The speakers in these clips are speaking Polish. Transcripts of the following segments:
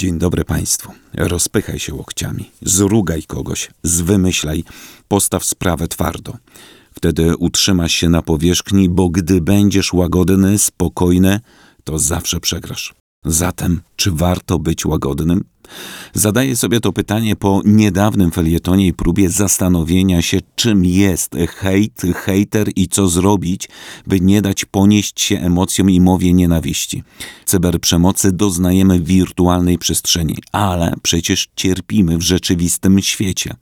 Dzień dobry Państwu. Rozpychaj się łokciami, zrugaj kogoś, zwymyślaj, postaw sprawę twardo. Wtedy utrzymasz się na powierzchni, bo gdy będziesz łagodny, spokojny, to zawsze przegrasz. Zatem, czy warto być łagodnym? Zadaję sobie to pytanie po niedawnym felietonie i próbie zastanowienia się, czym jest hejt, hejter i co zrobić, by nie dać ponieść się emocjom i mowie nienawiści. Cyberprzemocy doznajemy w wirtualnej przestrzeni, ale przecież cierpimy w rzeczywistym świecie.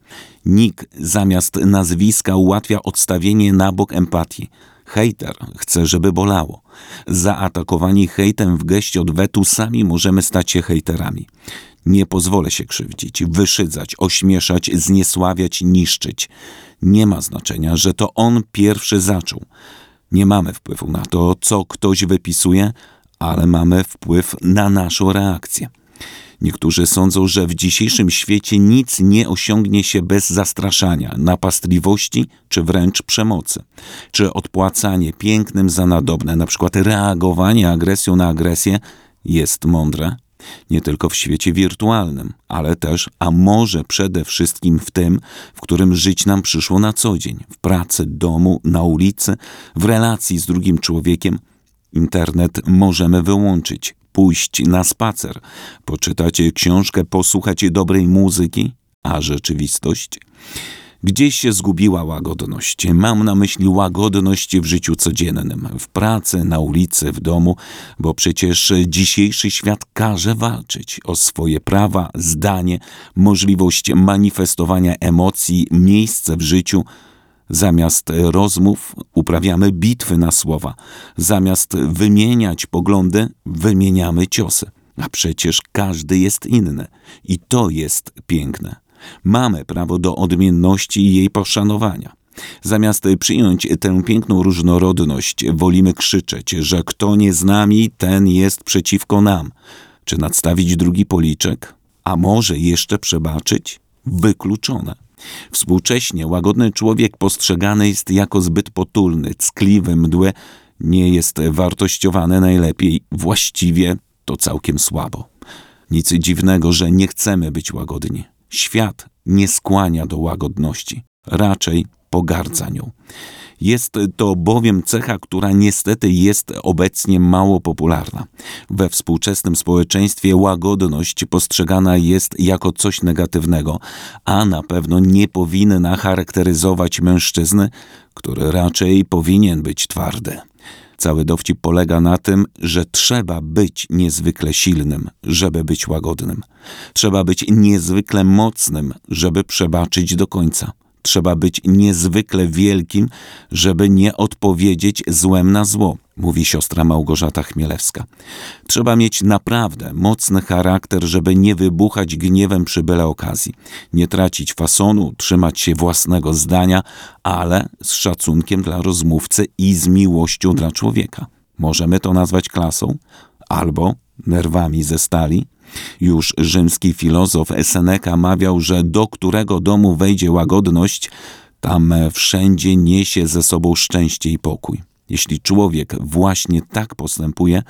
Nikt zamiast nazwiska ułatwia odstawienie na bok empatii. Hejter chce, żeby bolało. Zaatakowani hejtem w geście odwetu sami możemy stać się hejterami. Nie pozwolę się krzywdzić, wyszydzać, ośmieszać, zniesławiać, niszczyć. Nie ma znaczenia, że to on pierwszy zaczął. Nie mamy wpływu na to, co ktoś wypisuje, ale mamy wpływ na naszą reakcję. Niektórzy sądzą, że w dzisiejszym świecie nic nie osiągnie się bez zastraszania, napastliwości czy wręcz przemocy. Czy odpłacanie pięknym za nadobne, na przykład reagowanie agresją na agresję, jest mądre? Nie tylko w świecie wirtualnym, ale też, a może przede wszystkim w tym, w którym żyć nam przyszło na co dzień w pracy, domu, na ulicy, w relacji z drugim człowiekiem. Internet możemy wyłączyć, pójść na spacer, poczytać książkę, posłuchać dobrej muzyki, a rzeczywistość? Gdzieś się zgubiła łagodność. Mam na myśli łagodność w życiu codziennym, w pracy, na ulicy, w domu, bo przecież dzisiejszy świat każe walczyć o swoje prawa, zdanie, możliwość manifestowania emocji, miejsce w życiu. Zamiast rozmów uprawiamy bitwy na słowa, zamiast wymieniać poglądy, wymieniamy ciosy. A przecież każdy jest inny i to jest piękne. Mamy prawo do odmienności i jej poszanowania. Zamiast przyjąć tę piękną różnorodność, wolimy krzyczeć, że kto nie z nami, ten jest przeciwko nam. Czy nadstawić drugi policzek? A może jeszcze przebaczyć? Wykluczone. Współcześnie łagodny człowiek postrzegany jest jako zbyt potulny, ckliwy, mdły, nie jest wartościowany najlepiej, właściwie to całkiem słabo. Nic dziwnego, że nie chcemy być łagodni. Świat nie skłania do łagodności, raczej pogardza nią. Jest to bowiem cecha, która niestety jest obecnie mało popularna. We współczesnym społeczeństwie łagodność postrzegana jest jako coś negatywnego, a na pewno nie powinna charakteryzować mężczyzny, który raczej powinien być twardy. Cały dowcip polega na tym, że trzeba być niezwykle silnym, żeby być łagodnym. Trzeba być niezwykle mocnym, żeby przebaczyć do końca. Trzeba być niezwykle wielkim, żeby nie odpowiedzieć złem na zło, mówi siostra Małgorzata Chmielewska. Trzeba mieć naprawdę mocny charakter, żeby nie wybuchać gniewem przy byle okazji, nie tracić fasonu, trzymać się własnego zdania, ale z szacunkiem dla rozmówcy i z miłością dla człowieka. Możemy to nazwać klasą albo nerwami ze stali. Już rzymski filozof Seneca mawiał, że do którego domu wejdzie łagodność, tam wszędzie niesie ze sobą szczęście i pokój. Jeśli człowiek właśnie tak postępuje,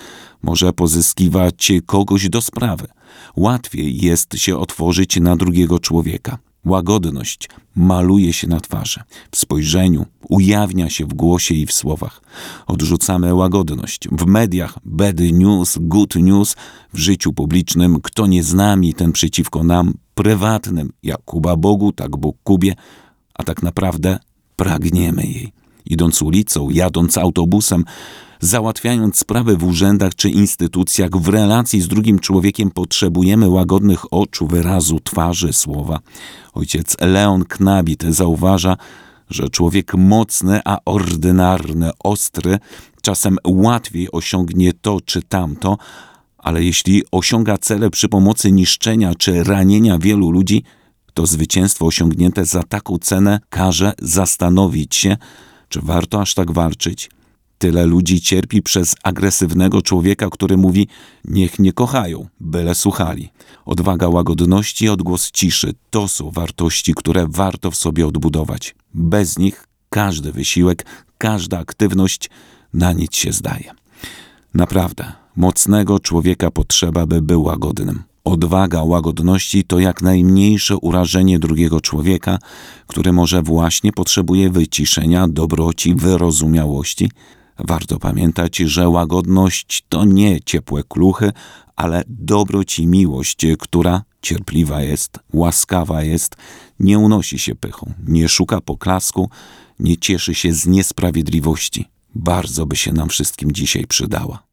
może pozyskiwać kogoś do sprawy. Łatwiej jest się otworzyć na drugiego człowieka. Łagodność maluje się na twarzy, w spojrzeniu, ujawnia się w głosie i w słowach. Odrzucamy łagodność. W mediach bad news, good news, w życiu publicznym kto nie z nami, ten przeciwko nam, prywatnym, jak Kuba Bogu, tak Bóg Kubie, a tak naprawdę pragniemy jej. Idąc ulicą, jadąc autobusem, Załatwiając sprawy w urzędach czy instytucjach, w relacji z drugim człowiekiem potrzebujemy łagodnych oczu, wyrazu, twarzy, słowa. Ojciec Leon Knabit zauważa, że człowiek mocny, a ordynarny, ostry, czasem łatwiej osiągnie to czy tamto, ale jeśli osiąga cele przy pomocy niszczenia czy ranienia wielu ludzi, to zwycięstwo osiągnięte za taką cenę każe zastanowić się, czy warto aż tak walczyć. Tyle ludzi cierpi przez agresywnego człowieka, który mówi: Niech nie kochają, byle słuchali. Odwaga łagodności, odgłos ciszy to są wartości, które warto w sobie odbudować. Bez nich każdy wysiłek, każda aktywność na nic się zdaje. Naprawdę, mocnego człowieka potrzeba, by był łagodnym. Odwaga łagodności to jak najmniejsze urażenie drugiego człowieka, który może właśnie potrzebuje wyciszenia, dobroci, wyrozumiałości. Warto pamiętać, że łagodność to nie ciepłe kluchy, ale dobroć i miłość, która cierpliwa jest, łaskawa jest, nie unosi się pychą, nie szuka poklasku, nie cieszy się z niesprawiedliwości. Bardzo by się nam wszystkim dzisiaj przydała.